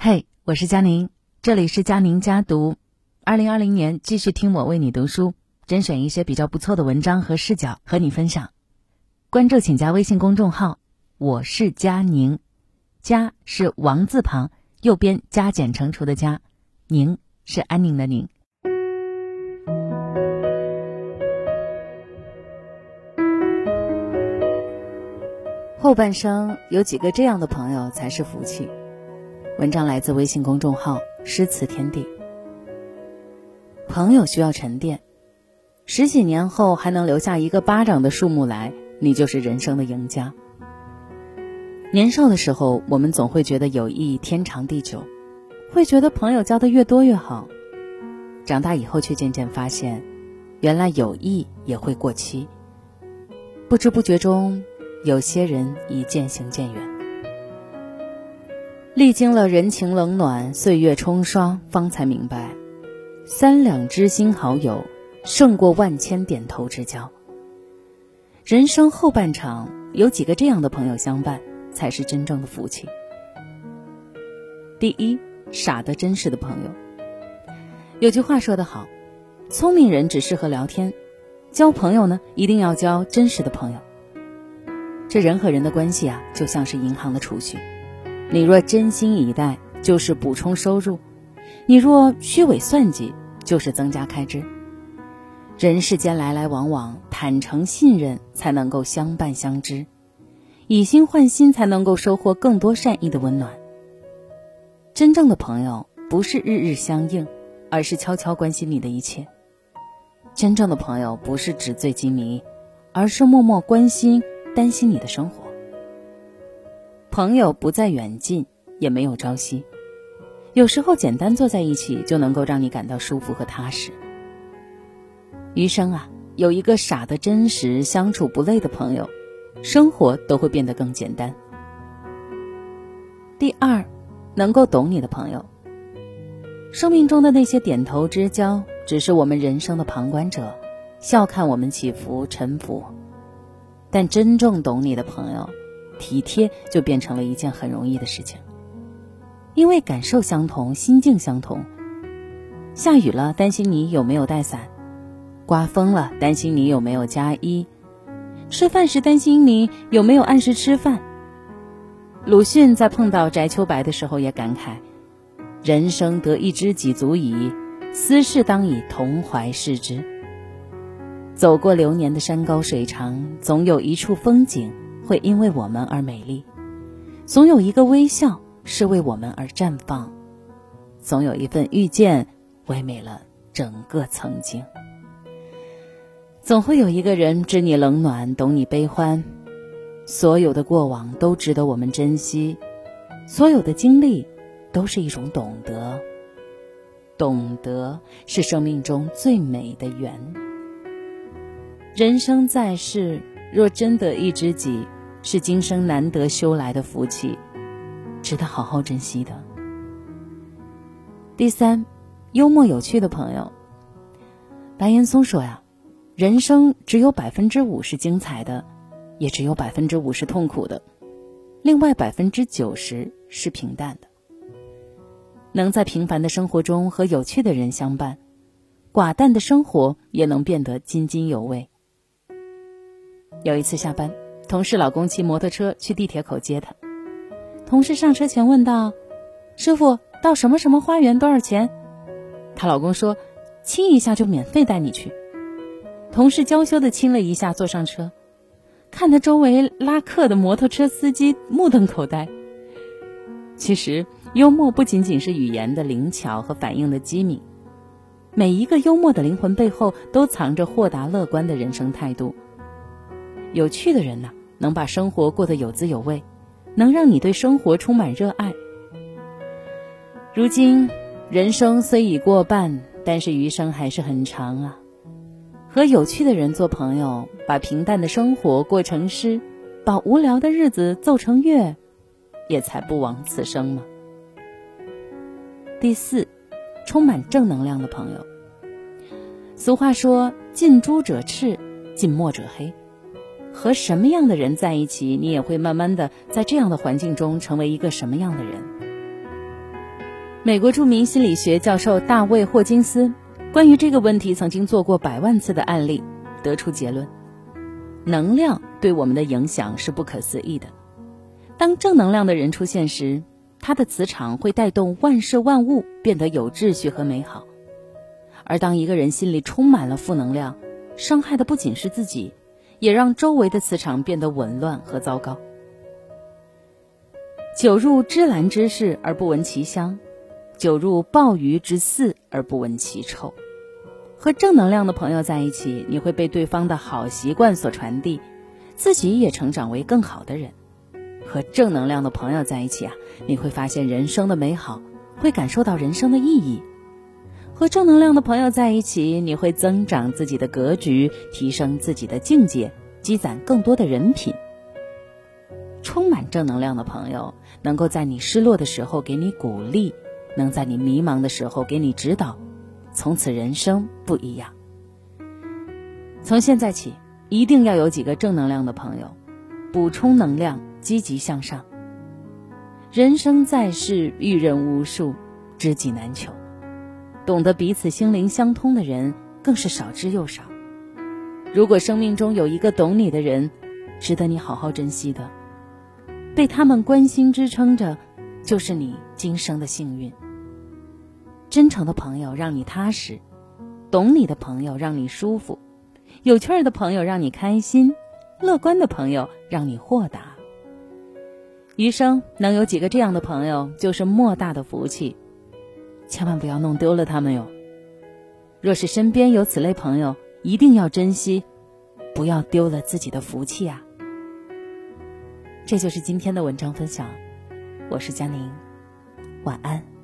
嘿，我是佳宁，这里是佳宁家读。二零二零年继续听我为你读书，甄选一些比较不错的文章和视角和你分享。关注请加微信公众号，我是佳宁，佳是王字旁，右边加减乘除的加，宁是安宁的宁。后半生有几个这样的朋友才是福气。文章来自微信公众号“诗词天地”。朋友需要沉淀，十几年后还能留下一个巴掌的数目来，你就是人生的赢家。年少的时候，我们总会觉得友谊天长地久，会觉得朋友交的越多越好。长大以后，却渐渐发现，原来友谊也会过期。不知不觉中，有些人已渐行渐远。历经了人情冷暖、岁月冲刷，方才明白，三两知心好友胜过万千点头之交。人生后半场，有几个这样的朋友相伴，才是真正的福气。第一，傻的真实的朋友。有句话说得好，聪明人只适合聊天，交朋友呢，一定要交真实的朋友。这人和人的关系啊，就像是银行的储蓄。你若真心以待，就是补充收入；你若虚伪算计，就是增加开支。人世间来来往往，坦诚信任才能够相伴相知，以心换心才能够收获更多善意的温暖。真正的朋友不是日日相应，而是悄悄关心你的一切；真正的朋友不是纸醉金迷，而是默默关心、担心你的生活。朋友不在远近，也没有朝夕。有时候简单坐在一起，就能够让你感到舒服和踏实。余生啊，有一个傻的真实、相处不累的朋友，生活都会变得更简单。第二，能够懂你的朋友。生命中的那些点头之交，只是我们人生的旁观者，笑看我们起伏沉浮。但真正懂你的朋友。体贴就变成了一件很容易的事情，因为感受相同，心境相同。下雨了，担心你有没有带伞；刮风了，担心你有没有加衣；吃饭时担心你有没有按时吃饭。鲁迅在碰到翟秋白的时候也感慨：“人生得一知己足矣，私事当以同怀视之。”走过流年的山高水长，总有一处风景。会因为我们而美丽，总有一个微笑是为我们而绽放，总有一份遇见唯美了整个曾经。总会有一个人知你冷暖，懂你悲欢，所有的过往都值得我们珍惜，所有的经历都是一种懂得，懂得是生命中最美的缘。人生在世，若真得一知己。是今生难得修来的福气，值得好好珍惜的。第三，幽默有趣的朋友。白岩松说呀，人生只有百分之五是精彩的，也只有百分之五是痛苦的，另外百分之九十是平淡的。能在平凡的生活中和有趣的人相伴，寡淡的生活也能变得津津有味。有一次下班。同事老公骑摩托车去地铁口接她，同事上车前问道：“师傅，到什么什么花园多少钱？”她老公说：“亲一下就免费带你去。”同事娇羞的亲了一下，坐上车，看他周围拉客的摩托车司机目瞪口呆。其实，幽默不仅仅是语言的灵巧和反应的机敏，每一个幽默的灵魂背后都藏着豁达乐观的人生态度。有趣的人呐。能把生活过得有滋有味，能让你对生活充满热爱。如今人生虽已过半，但是余生还是很长啊！和有趣的人做朋友，把平淡的生活过成诗，把无聊的日子奏成乐，也才不枉此生嘛。第四，充满正能量的朋友。俗话说：“近朱者赤，近墨者黑。”和什么样的人在一起，你也会慢慢的在这样的环境中成为一个什么样的人。美国著名心理学教授大卫霍金斯关于这个问题曾经做过百万次的案例，得出结论：能量对我们的影响是不可思议的。当正能量的人出现时，他的磁场会带动万事万物变得有秩序和美好；而当一个人心里充满了负能量，伤害的不仅是自己，也让周围的磁场变得紊乱和糟糕。久入芝兰之室而不闻其香，久入鲍鱼之肆而不闻其臭。和正能量的朋友在一起，你会被对方的好习惯所传递，自己也成长为更好的人。和正能量的朋友在一起啊，你会发现人生的美好，会感受到人生的意义。和正能量的朋友在一起，你会增长自己的格局，提升自己的境界，积攒更多的人品。充满正能量的朋友，能够在你失落的时候给你鼓励，能在你迷茫的时候给你指导，从此人生不一样。从现在起，一定要有几个正能量的朋友，补充能量。积极向上。人生在世，遇人无数，知己难求。懂得彼此心灵相通的人，更是少之又少。如果生命中有一个懂你的人，值得你好好珍惜的，被他们关心支撑着，就是你今生的幸运。真诚的朋友让你踏实，懂你的朋友让你舒服，有趣儿的朋友让你开心，乐观的朋友让你豁达。余生能有几个这样的朋友，就是莫大的福气，千万不要弄丢了他们哟。若是身边有此类朋友，一定要珍惜，不要丢了自己的福气啊！这就是今天的文章分享，我是佳宁，晚安。